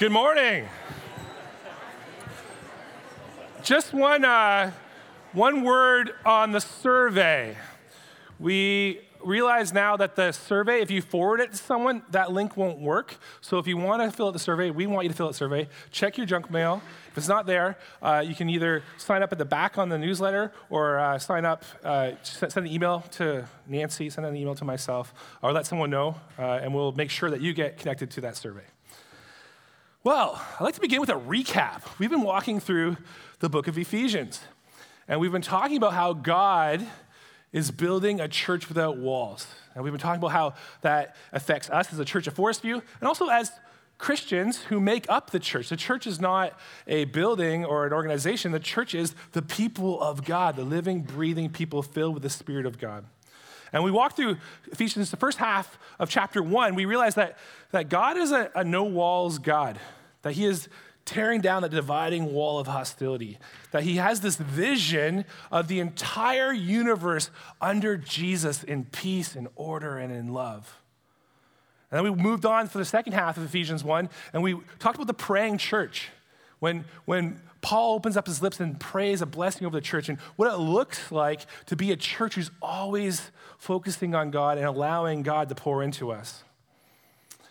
Good morning. Just one, uh, one word on the survey. We realize now that the survey, if you forward it to someone, that link won't work. So if you want to fill out the survey, we want you to fill out the survey. Check your junk mail. If it's not there, uh, you can either sign up at the back on the newsletter or uh, sign up, uh, send an email to Nancy, send an email to myself, or let someone know, uh, and we'll make sure that you get connected to that survey. Well, I'd like to begin with a recap. We've been walking through the book of Ephesians, and we've been talking about how God is building a church without walls. And we've been talking about how that affects us as a church of Forest View, and also as Christians who make up the church. The church is not a building or an organization, the church is the people of God, the living, breathing people filled with the Spirit of God. And we walk through Ephesians, the first half of chapter one, we realize that, that God is a, a no walls God, that He is tearing down the dividing wall of hostility, that He has this vision of the entire universe under Jesus in peace and order and in love. And then we moved on for the second half of Ephesians 1, and we talked about the praying church. When, when Paul opens up his lips and prays a blessing over the church and what it looks like to be a church who's always focusing on God and allowing God to pour into us.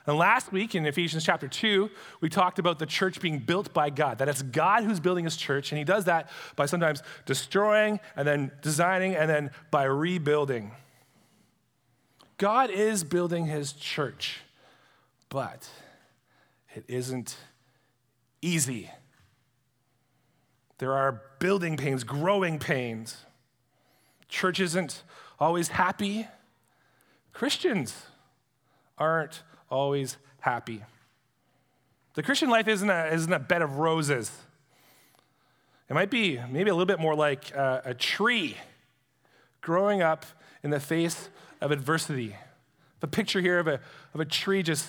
And last week in Ephesians chapter 2, we talked about the church being built by God, that it's God who's building his church, and he does that by sometimes destroying and then designing and then by rebuilding. God is building his church, but it isn't easy. There are building pains, growing pains. Church isn't always happy. Christians aren't always happy. The Christian life isn't a, isn't a bed of roses. It might be maybe a little bit more like a, a tree growing up in the face of adversity. The picture here of a, of a tree just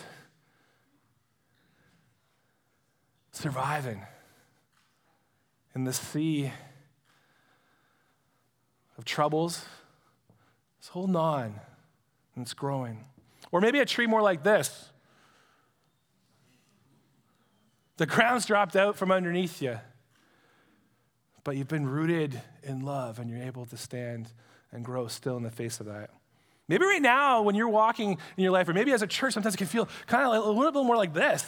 surviving in the sea of troubles. It's holding on and it's growing. Or maybe a tree more like this. The ground's dropped out from underneath you, but you've been rooted in love and you're able to stand and grow still in the face of that. Maybe right now, when you're walking in your life, or maybe as a church, sometimes it can feel kind of a little bit more like this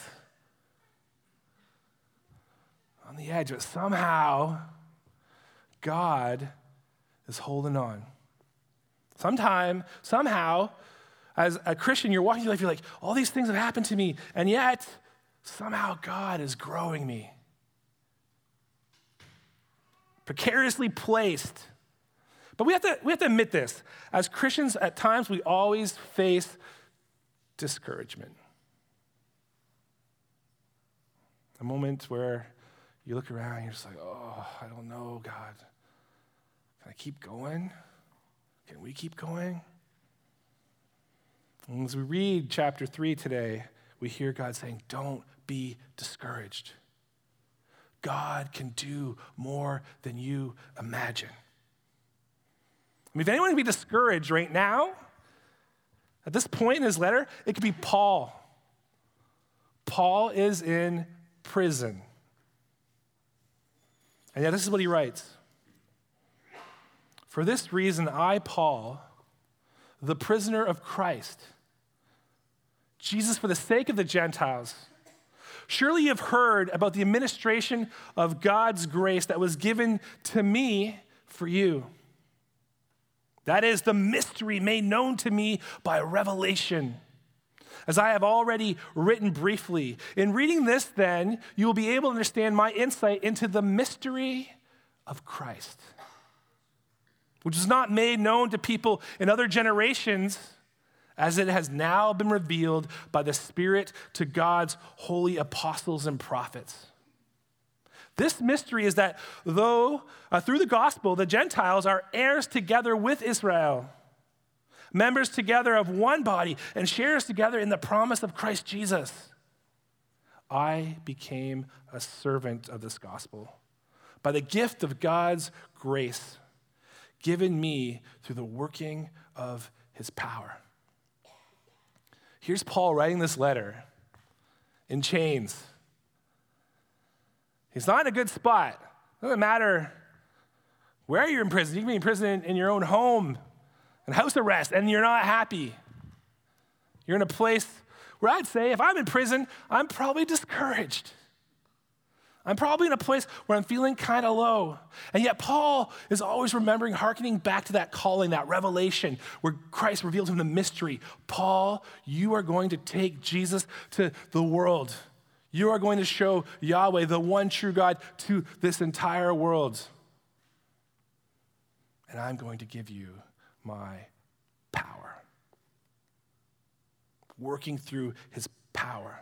on the edge, but somehow God is holding on. Sometime, somehow, as a Christian, you're walking through life, you're like, all these things have happened to me, and yet somehow God is growing me. Precariously placed but we have, to, we have to admit this. As Christians, at times we always face discouragement. A moment where you look around and you're just like, oh, I don't know, God. Can I keep going? Can we keep going? And as we read chapter 3 today, we hear God saying, Don't be discouraged. God can do more than you imagine. I mean, if anyone can be discouraged right now, at this point in his letter, it could be Paul. Paul is in prison. And yet, this is what he writes For this reason, I, Paul, the prisoner of Christ, Jesus, for the sake of the Gentiles, surely you have heard about the administration of God's grace that was given to me for you. That is the mystery made known to me by revelation. As I have already written briefly. In reading this, then, you will be able to understand my insight into the mystery of Christ, which is not made known to people in other generations, as it has now been revealed by the Spirit to God's holy apostles and prophets. This mystery is that though uh, through the gospel the Gentiles are heirs together with Israel, members together of one body, and shares together in the promise of Christ Jesus, I became a servant of this gospel by the gift of God's grace given me through the working of his power. Here's Paul writing this letter in chains He's not in a good spot. It doesn't matter where you're in prison. You can be in prison in your own home and house arrest, and you're not happy. You're in a place where I'd say if I'm in prison, I'm probably discouraged. I'm probably in a place where I'm feeling kind of low. And yet, Paul is always remembering, hearkening back to that calling, that revelation where Christ revealed him the mystery. Paul, you are going to take Jesus to the world. You are going to show Yahweh, the one true God, to this entire world. And I'm going to give you my power. Working through his power.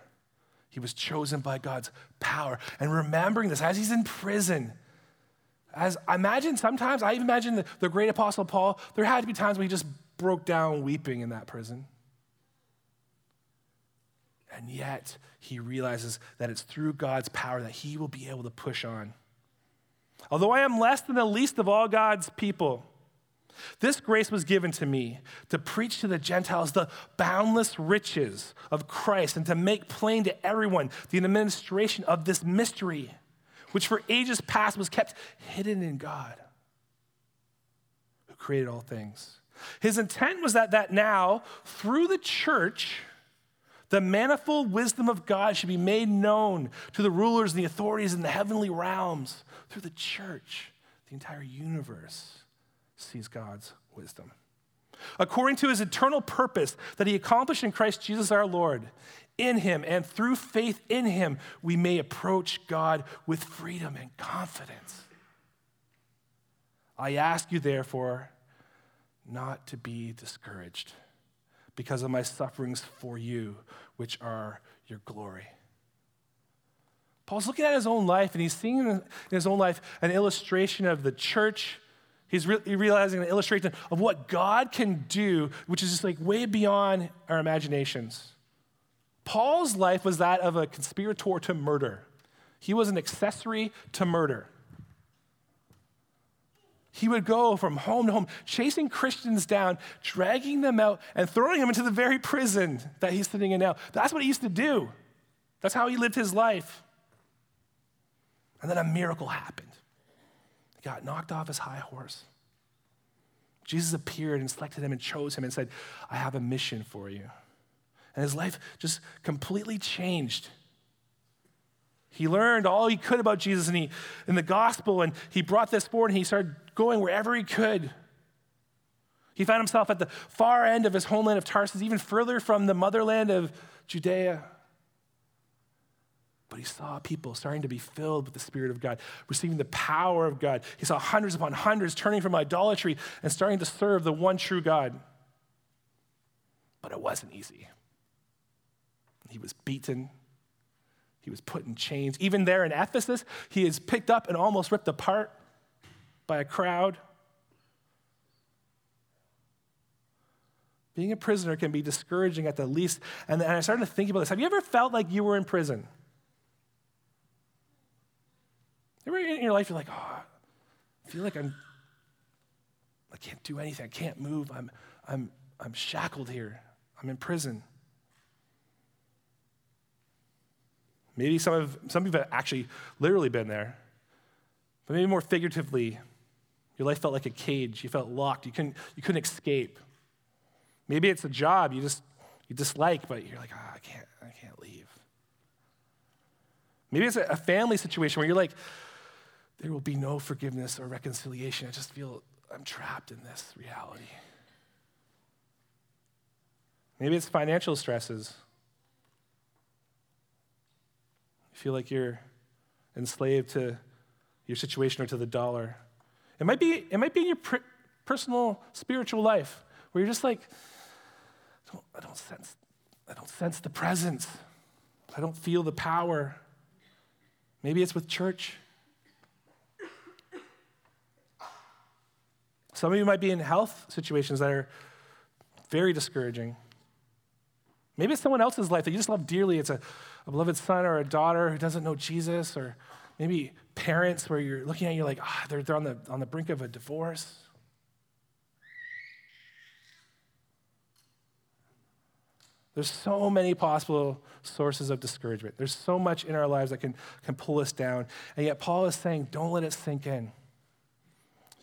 He was chosen by God's power. And remembering this as he's in prison, as I imagine sometimes, I even imagine the, the great apostle Paul, there had to be times when he just broke down weeping in that prison. And yet, he realizes that it's through God's power that he will be able to push on. Although I am less than the least of all God's people, this grace was given to me to preach to the Gentiles the boundless riches of Christ and to make plain to everyone the administration of this mystery, which for ages past was kept hidden in God, who created all things. His intent was that, that now, through the church, the manifold wisdom of God should be made known to the rulers and the authorities in the heavenly realms through the church, the entire universe sees God's wisdom. According to his eternal purpose that he accomplished in Christ Jesus our Lord, in him and through faith in him, we may approach God with freedom and confidence. I ask you, therefore, not to be discouraged because of my sufferings for you, which are your glory. Paul's looking at his own life and he's seeing in his own life an illustration of the church He's re- realizing an illustration of what God can do, which is just like way beyond our imaginations. Paul's life was that of a conspirator to murder. He was an accessory to murder. He would go from home to home, chasing Christians down, dragging them out, and throwing them into the very prison that he's sitting in now. That's what he used to do. That's how he lived his life. And then a miracle happened. He got knocked off his high horse. Jesus appeared and selected him and chose him and said, I have a mission for you. And his life just completely changed. He learned all he could about Jesus and he in the gospel, and he brought this forward and he started going wherever he could. He found himself at the far end of his homeland of Tarsus, even further from the motherland of Judea. But he saw people starting to be filled with the Spirit of God, receiving the power of God. He saw hundreds upon hundreds turning from idolatry and starting to serve the one true God. But it wasn't easy. He was beaten. He was put in chains. Even there in Ephesus, he is picked up and almost ripped apart by a crowd. Being a prisoner can be discouraging at the least. And, I started to think about this. Have you ever felt like you were in prison? Ever in your life, you're like, oh, I feel like I'm, I can't do anything. I can't move. I'm, I'm, I'm shackled here. I'm in prison. Maybe some of some of you have actually literally been there, but maybe more figuratively, your life felt like a cage. You felt locked. You couldn't, you couldn't escape. Maybe it's a job you just you dislike, but you're like, oh, I can't, I can't leave. Maybe it's a family situation where you're like, there will be no forgiveness or reconciliation. I just feel I'm trapped in this reality. Maybe it's financial stresses. You feel like you're enslaved to your situation or to the dollar. It might be, it might be in your pr- personal spiritual life where you're just like, I don't, I don't sense, I don't sense the presence. I don't feel the power. Maybe it's with church. Some of you might be in health situations that are very discouraging. Maybe it's someone else's life that you just love dearly. It's a, a beloved son or a daughter who doesn't know Jesus, or maybe parents where you're looking at you like, ah, they're, they're on, the, on the brink of a divorce. There's so many possible sources of discouragement. There's so much in our lives that can, can pull us down. And yet, Paul is saying, don't let it sink in.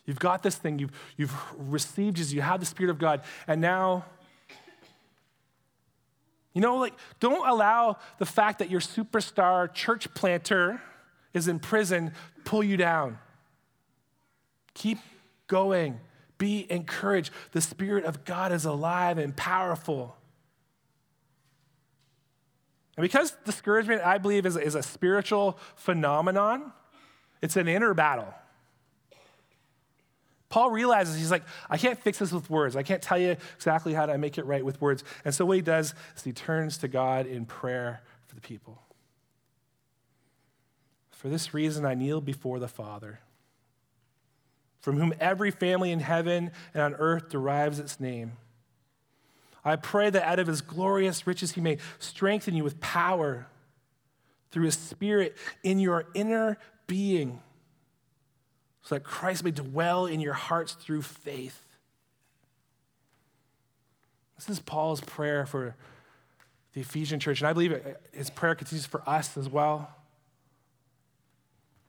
You've got this thing, you've, you've received Jesus, you have the Spirit of God, and now, you know, like, don't allow the fact that your superstar church planter is in prison pull you down. Keep going. Be encouraged. The Spirit of God is alive and powerful. And because discouragement, I believe, is, is a spiritual phenomenon, it's an inner battle. Paul realizes he's like, I can't fix this with words. I can't tell you exactly how to make it right with words. And so what he does is he turns to God in prayer for the people. For this reason, I kneel before the Father, from whom every family in heaven and on earth derives its name. I pray that out of his glorious riches he may strengthen you with power through his spirit in your inner being so that Christ may dwell in your hearts through faith. This is Paul's prayer for the Ephesian church, and I believe his prayer continues for us as well.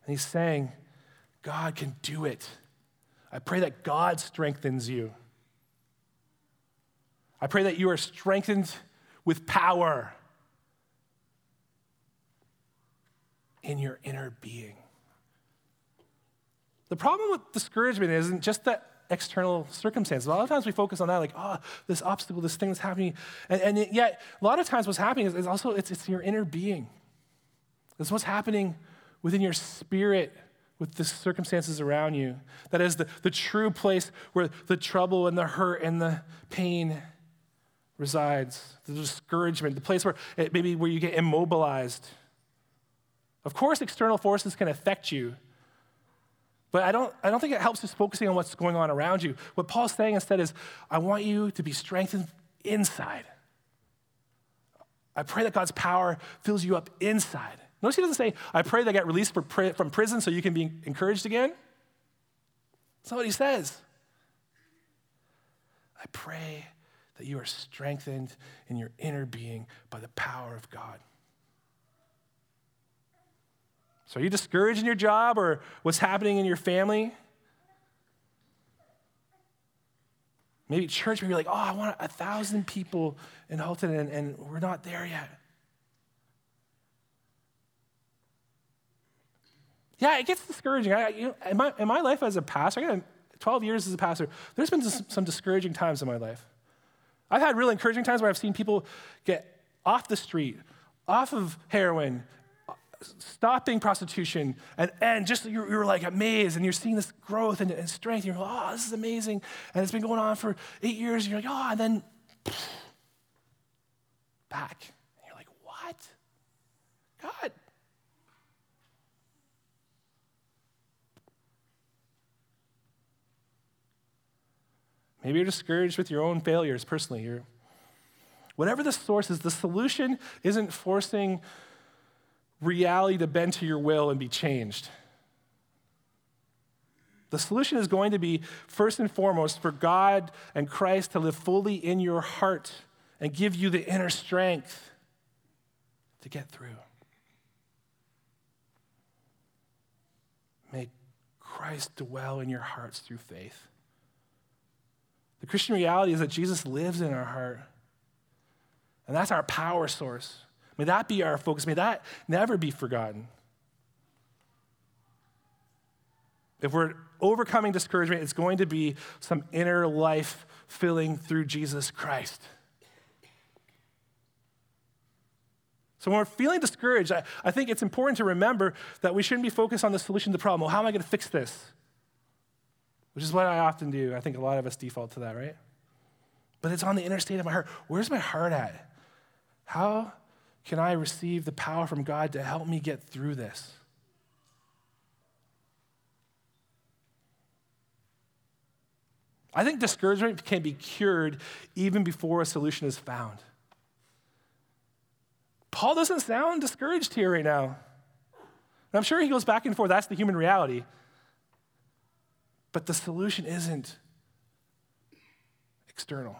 And he's saying, God can do it. I pray that God strengthens you. I pray that you are strengthened with power in your inner being. The problem with discouragement isn't just that external circumstances. A lot of times we focus on that, like, oh, this obstacle, this thing is happening. And, and yet, a lot of times what's happening is, is also, it's, it's your inner being. It's what's happening within your spirit with the circumstances around you. That is the, the true place where the trouble and the hurt and the pain resides, the discouragement, the place where it, maybe where you get immobilized. Of course, external forces can affect you, but I don't, I don't think it helps just focusing on what's going on around you. What Paul's saying instead is, I want you to be strengthened inside. I pray that God's power fills you up inside. Notice he doesn't say, I pray that I get released from prison so you can be encouraged again. That's not what he says. I pray that you are strengthened in your inner being by the power of God. So, are you discouraged in your job or what's happening in your family? Maybe church, maybe like, oh, I want a thousand people in Halton, and, and we're not there yet. Yeah, it gets discouraging. I, you know, in, my, in my life as a pastor, I got 12 years as a pastor, there's been some discouraging times in my life. I've had really encouraging times where I've seen people get off the street, off of heroin, stopping prostitution, and, and just you're, you're like amazed, and you're seeing this growth and, and strength. And you're like, oh, this is amazing. And it's been going on for eight years. And you're like, oh, and then back. And you're like, what? God. Maybe you're discouraged with your own failures personally. You're, whatever the source is, the solution isn't forcing reality to bend to your will and be changed. The solution is going to be, first and foremost, for God and Christ to live fully in your heart and give you the inner strength to get through. May Christ dwell in your hearts through faith. The Christian reality is that Jesus lives in our heart, and that's our power source. May that be our focus. May that never be forgotten. If we're overcoming discouragement, it's going to be some inner life filling through Jesus Christ. So when we're feeling discouraged, I, I, think it's important to remember that we shouldn't be focused on the solution to the problem. Well, how am I going to fix this? Which is what I often do. I think a lot of us default to that, right? But it's on the inner state of my heart. Where's my heart at? How can I receive the power from God to help me get through this? I think discouragement can be cured even before a solution is found. Paul doesn't sound discouraged here right now. And I'm sure he goes back and forth. That's the human reality. But the solution isn't external.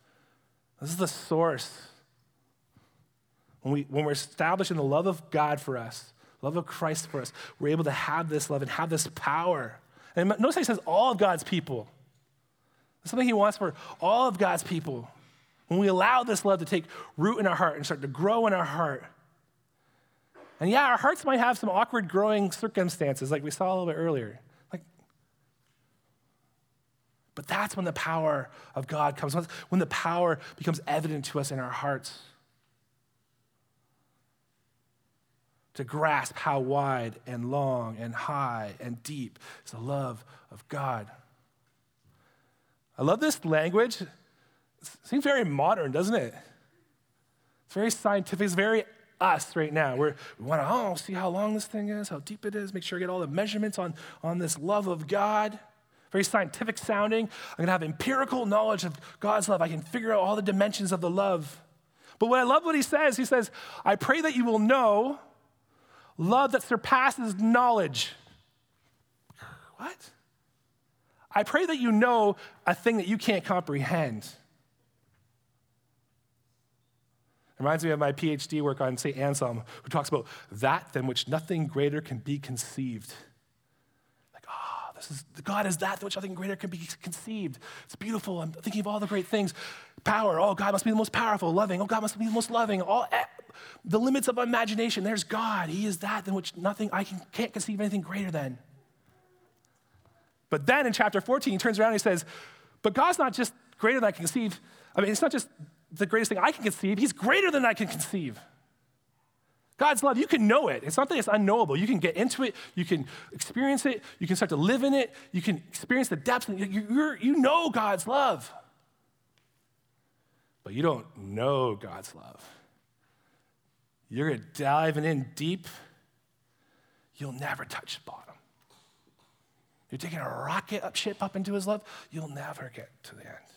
This is the source. When, we, when we're establishing the love of God for us, love of Christ for us, we're able to have this love and have this power. And notice he says all of God's people. That's something he wants for all of God's people. When we allow this love to take root in our heart and start to grow in our heart. And yeah, our hearts might have some awkward growing circumstances, like we saw a little bit earlier. But that's when the power of God comes, when the power becomes evident to us in our hearts. To grasp how wide and long and high and deep is the love of God. I love this language. It seems very modern, doesn't it? It's very scientific. It's very us right now. We're, we want to, oh, see how long this thing is, how deep it is, make sure I get all the measurements on, on this love of God very scientific sounding. I'm going to have empirical knowledge of God's love. I can figure out all the dimensions of the love. But what I love what he says, he says, I pray that you will know love that surpasses knowledge. What? I pray that you know a thing that you can't comprehend. Reminds me of my PhD work on St. Anselm, who talks about that than which nothing greater can be conceived. God is that which nothing greater can be conceived. It's beautiful. I'm thinking of all the great things. Power. Oh, God must be the most powerful. Loving. Oh, God must be the most loving. All eh, the limits of imagination. There's God. He is that than which nothing I can, can't conceive anything greater than. But then in chapter 14, he turns around and he says, But God's not just greater than I can conceive. I mean, it's not just the greatest thing I can conceive. He's greater than I can conceive. God's love, you can know it. It's not that it's unknowable. You can get into it, you can experience it, you can start to live in it, you can experience the depths, you, you know God's love. But you don't know God's love. You're diving in deep, you'll never touch the bottom. You're taking a rocket up ship up into his love, you'll never get to the end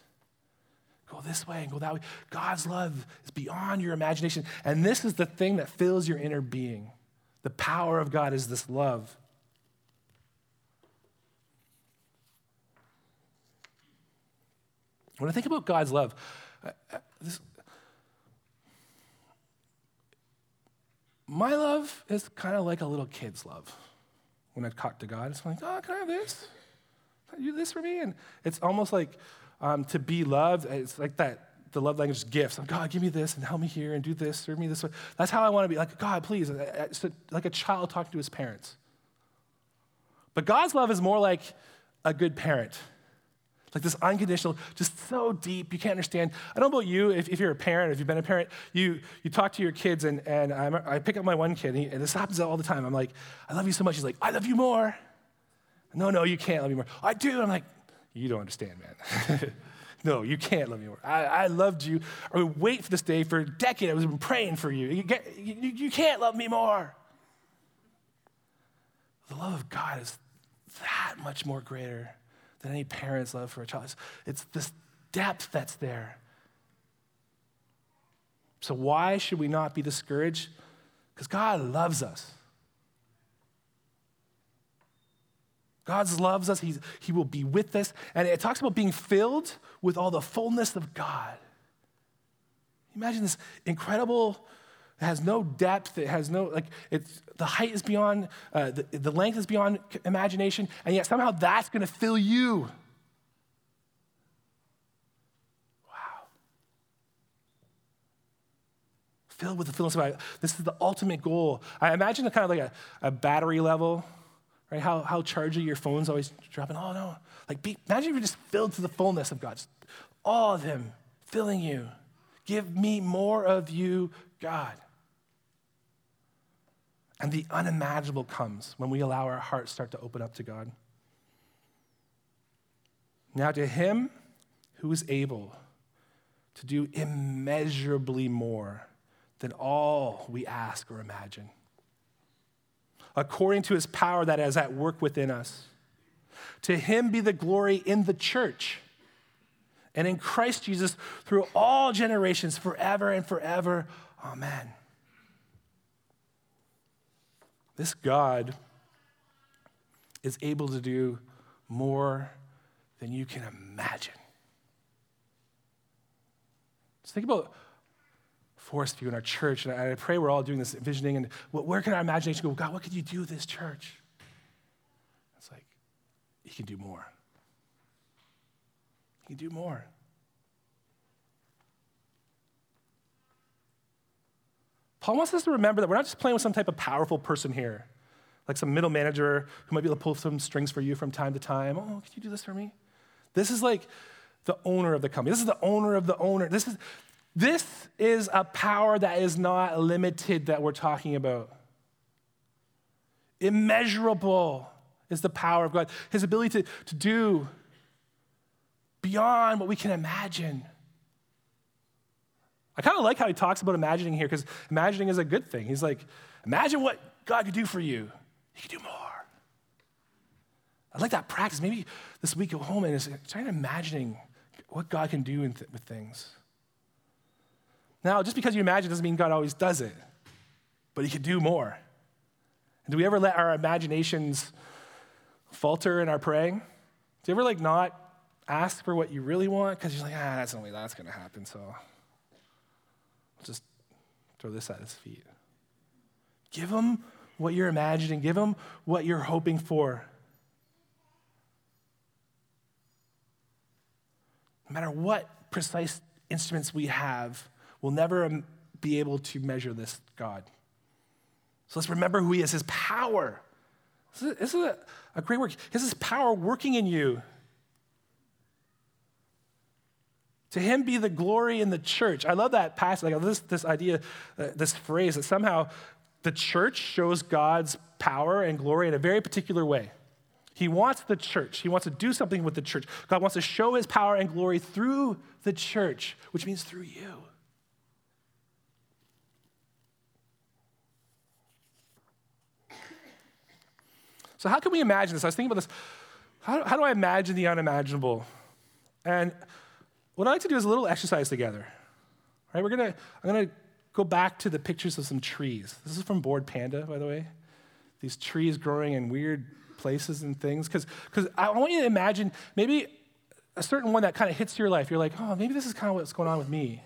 go this way and go that way. God's love is beyond your imagination. And this is the thing that fills your inner being. The power of God is this love. When I think about God's love, this, my love is kind of like a little kid's love. When I talk to God, it's like, oh, can I have this? Can you do this for me? And it's almost like um, to be loved. It's like that, the love language gifts. Like, God, give me this and help me here and do this, serve me this way. That's how I want to be. Like, God, please. It's like a child talking to his parents. But God's love is more like a good parent. Like this unconditional, just so deep, you can't understand. I don't know about you, if, if you're a parent, if you've been a parent, you, you talk to your kids, and, and I'm, i pick up my one kid, and, he, and this happens all the time. I'm like, I love you so much. He's like, I love you more. No, no, you can't love me more. I do. I'm like, you don't understand, man. no, you can't love me more. I, I loved you. I would wait for this day for a decade. I was praying for you. You, get, you. you can't love me more. The love of God is that much more greater than any parent's love for a child. It's, it's this depth that's there. So, why should we not be discouraged? Because God loves us. God loves us. He's, he will be with us. And it talks about being filled with all the fullness of God. Imagine this incredible, it has no depth, it has no, like, it's, the height is beyond, uh, the, the length is beyond imagination, and yet somehow that's going to fill you. Wow. Filled with the fullness of God. This is the ultimate goal. I imagine a kind of like a, a battery level right? How, how charging your phone's always dropping. Oh, no. Like, be, imagine if you're just filled to the fullness of God. Just all of Him filling you. Give me more of you, God. And the unimaginable comes when we allow our hearts start to open up to God. Now, to Him who is able to do immeasurably more than all we ask or imagine. According to his power that is at work within us. To him be the glory in the church and in Christ Jesus through all generations, forever and forever. Amen. This God is able to do more than you can imagine. Just think about Forest View in our church, and I pray we're all doing this visioning, and where can our imagination go? God, what could you do with this church? It's like, He can do more. He can do more. Paul wants us to remember that we're not just playing with some type of powerful person here, like some middle manager who might be able to pull some strings for you from time to time. Oh, can you do this for me? This is like the owner of the company. This is the owner of the owner. This is, this is a power that is not limited that we're talking about. Immeasurable is the power of God, His ability to, to do beyond what we can imagine. I kind of like how he talks about imagining here because imagining is a good thing. He's like, imagine what God could do for you. He could do more. I like that practice. Maybe this week go home and start imagining what God can do th- with things. Now, just because you imagine doesn't mean God always does it, but He can do more. And do we ever let our imaginations falter in our praying? Do you ever like not ask for what you really want because you're like, ah, that's the only way that's going to happen, so just throw this at His feet. Give Him what you're imagining. Give Him what you're hoping for. No matter what precise instruments we have, we'll never be able to measure this God. So let's remember who He is, His power. This is a, a great work. His power working in you. To him be the glory in the church. I love that passage. Like this, this idea, uh, this phrase that somehow the church shows God's power and glory in a very particular way. He wants the church. He wants to do something with the church. God wants to show his power and glory through the church, which means through you. So, how can we imagine this? I was thinking about this. How, how do I imagine the unimaginable? And what I like to do is a little exercise together. Right? We're gonna, I'm gonna go back to the pictures of some trees. This is from Bored Panda, by the way. These trees growing in weird places and things. Because I want you to imagine maybe a certain one that kind of hits your life. You're like, oh, maybe this is kind of what's going on with me.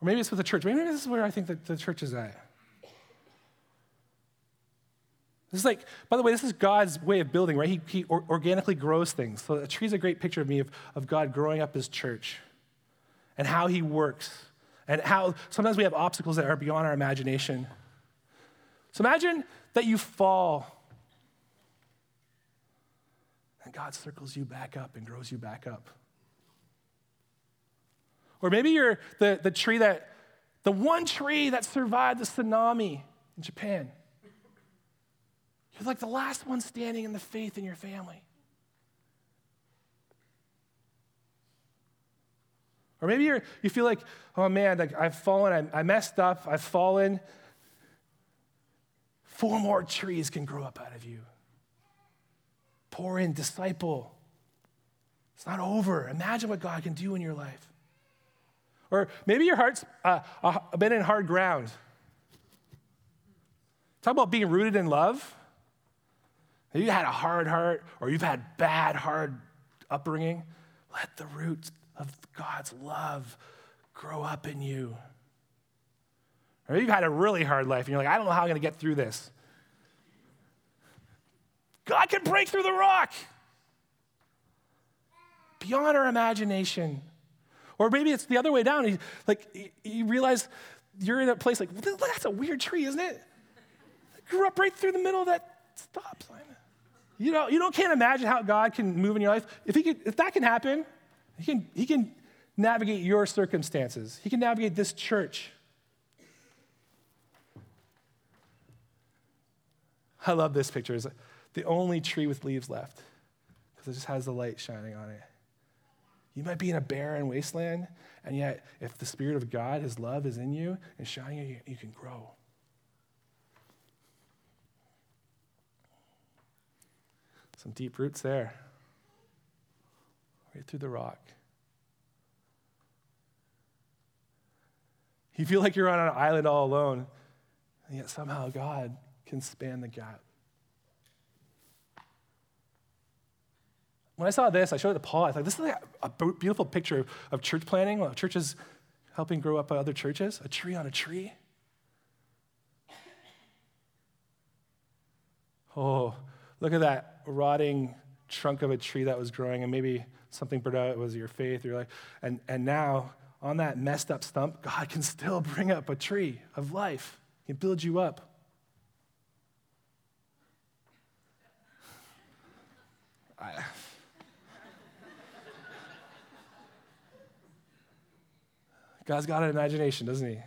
Or maybe it's with the church. Maybe this is where I think that the church is at. This is like, by the way, this is God's way of building, right? He, he organically grows things. So a tree is a great picture of me of, of God growing up his church and how he works and how sometimes we have obstacles that are beyond our imagination. So imagine that you fall and God circles you back up and grows you back up. Or maybe you're the, the tree that, the one tree that survived the tsunami in Japan. You're like the last one standing in the faith in your family. Or maybe you you feel like, oh man, like I've fallen, I, I messed up, I've fallen, Four more trees can grow up out of you. Pour in, disciple. It's not over. Imagine what God can do in your life. Or maybe your heart's uh, uh, been in hard ground. Talk about being rooted in love. You had a hard heart, or you've had bad, hard upbringing. Let the roots of God's love grow up in you. Or you've had a really hard life and you're like, I don't know how I'm going to get through this. God can break through the rock beyond our imagination. Or maybe it's the other way down. like you realize you're in a place like, that's a weird tree, isn't it? it grew up right through the middle of that stop sign. You know, you don't can't imagine how God can move in your life. If he could, if that can happen, he can, he can navigate your circumstances. He can navigate this church. I love this picture. It's the only tree with leaves left because it just has the light shining on it. You might be in a barren wasteland, and yet, if the Spirit of God, His love is in you and shining you, you can grow. Some deep roots there, right through the rock. You feel like you're on an island all alone, and yet somehow God can span the gap. When I saw this, I showed it to Paul. I thought, this is like a beautiful picture of church planting, churches helping grow up other churches, a tree on a tree. Oh, look at that rotting trunk of a tree that was growing, and maybe something. It was your faith. You're like, and, and now on that messed up stump, God can still bring up a tree of life. He can build you up. I, God's got an imagination, doesn't He?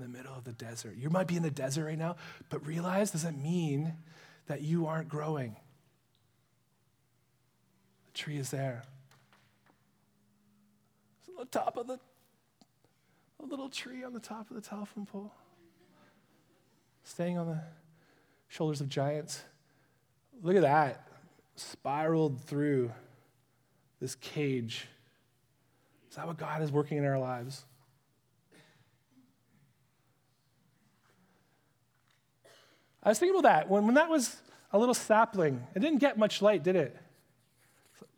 In the middle of the desert. You might be in the desert right now, but realize doesn't mean that you aren't growing. The tree is there. It's on the top of the a little tree on the top of the telephone pole, staying on the shoulders of giants. Look at that, spiraled through this cage is that what God is working in our lives? I was thinking about that. When, when that was a little sapling, it didn't get much light, did it?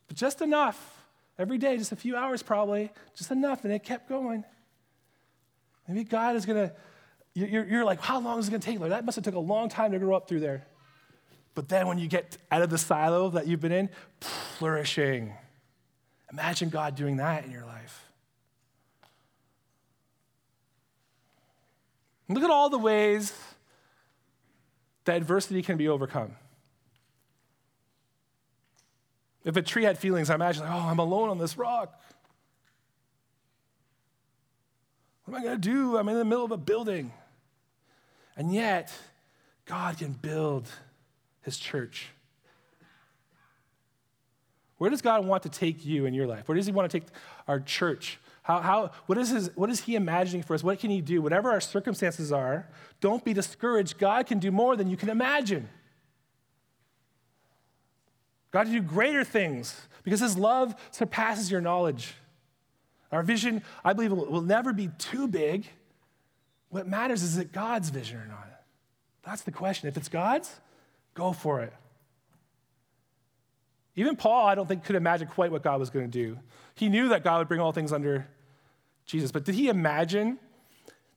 But just enough. Every day, just a few hours probably, just enough, and it kept going. Maybe God is going to, you're, you're like, how long is it going to take? Like, that must have took a long time to grow up through there. But then when you get out of the silo that you've been in, flourishing. Imagine God doing that in your life. Look at all the ways that adversity can be overcome. If a tree had feelings, I imagine, like, oh, I'm alone on this rock. What am I going to do? I'm in the middle of a building. And yet, God can build his church. Where does God want to take you in your life? Where does He want to take our church? How, how, what, is his, what is He imagining for us? What can He do? Whatever our circumstances are, don't be discouraged. God can do more than you can imagine. God can do greater things because His love surpasses your knowledge. Our vision, I believe, will, will never be too big. What matters is it God's vision or not? That's the question. If it's God's, go for it. Even Paul, I don't think, could imagine quite what God was going to do. He knew that God would bring all things under Jesus, but did he imagine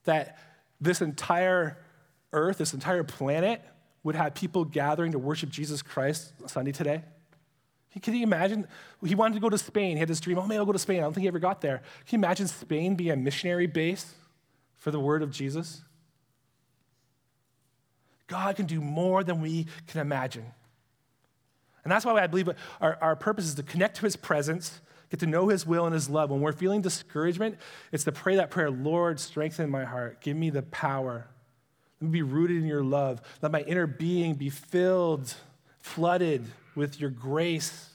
that this entire earth, this entire planet, would have people gathering to worship Jesus Christ Sunday today? Can you imagine? He wanted to go to Spain. He had this dream, oh, maybe I'll go to Spain. I don't think he ever got there. Can you imagine Spain being a missionary base for the word of Jesus? God can do more than we can imagine. And that's why I believe our, our purpose is to connect to his presence, get to know his will and his love. When we're feeling discouragement, it's to pray that prayer Lord, strengthen my heart. Give me the power. Let me be rooted in your love. Let my inner being be filled, flooded with your grace.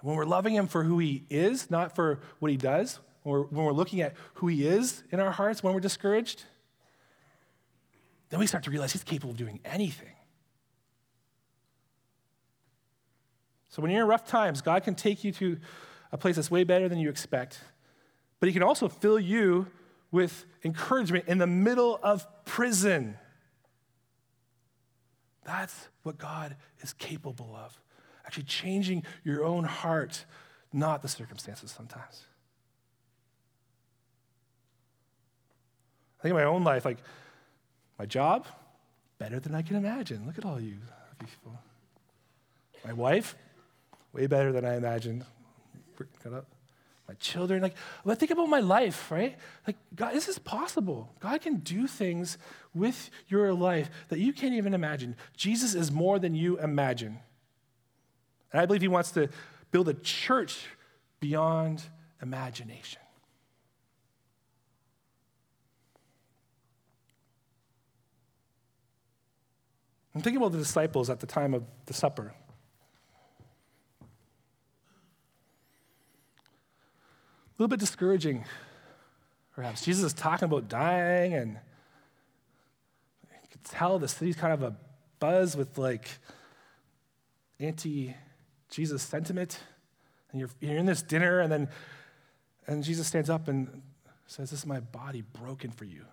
When we're loving him for who he is, not for what he does, when we're looking at who he is in our hearts when we're discouraged, then we start to realize he's capable of doing anything. So when you're in rough times, God can take you to a place that's way better than you expect. But He can also fill you with encouragement in the middle of prison. That's what God is capable of. Actually, changing your own heart, not the circumstances sometimes. I think in my own life, like my job, better than I can imagine. Look at all you people. My wife, way better than I imagined. My children, like, well, think about my life, right? Like, God, this is possible. God can do things with your life that you can't even imagine. Jesus is more than you imagine. And I believe He wants to build a church beyond imagination. I'm thinking about the disciples at the time of the supper. Little bit discouraging, perhaps. Jesus is talking about dying, and you can tell the city's kind of a buzz with like anti Jesus sentiment. And you're, you're in this dinner, and then and Jesus stands up and says, This is my body broken for you.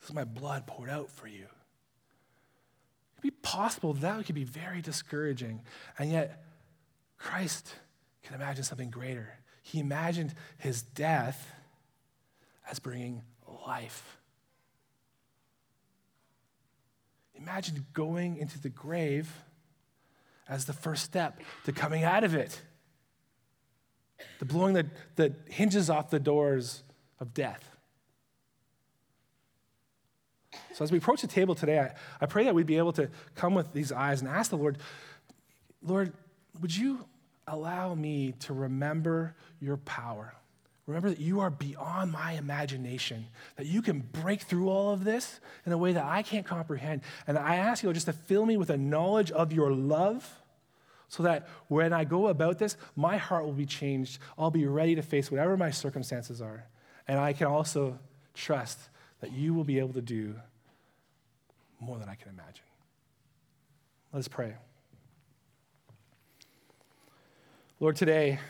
This is my blood poured out for you. It could be possible that could be very discouraging. And yet, Christ can imagine something greater. He imagined his death as bringing life. Imagine going into the grave as the first step to coming out of it, to blowing the, the hinges off the doors of death. So, as we approach the table today, I, I pray that we'd be able to come with these eyes and ask the Lord, Lord, would you allow me to remember your power? Remember that you are beyond my imagination, that you can break through all of this in a way that I can't comprehend. And I ask you just to fill me with a knowledge of your love so that when I go about this, my heart will be changed. I'll be ready to face whatever my circumstances are. And I can also trust that you will be able to do more than I can imagine. Let's pray. Lord, today,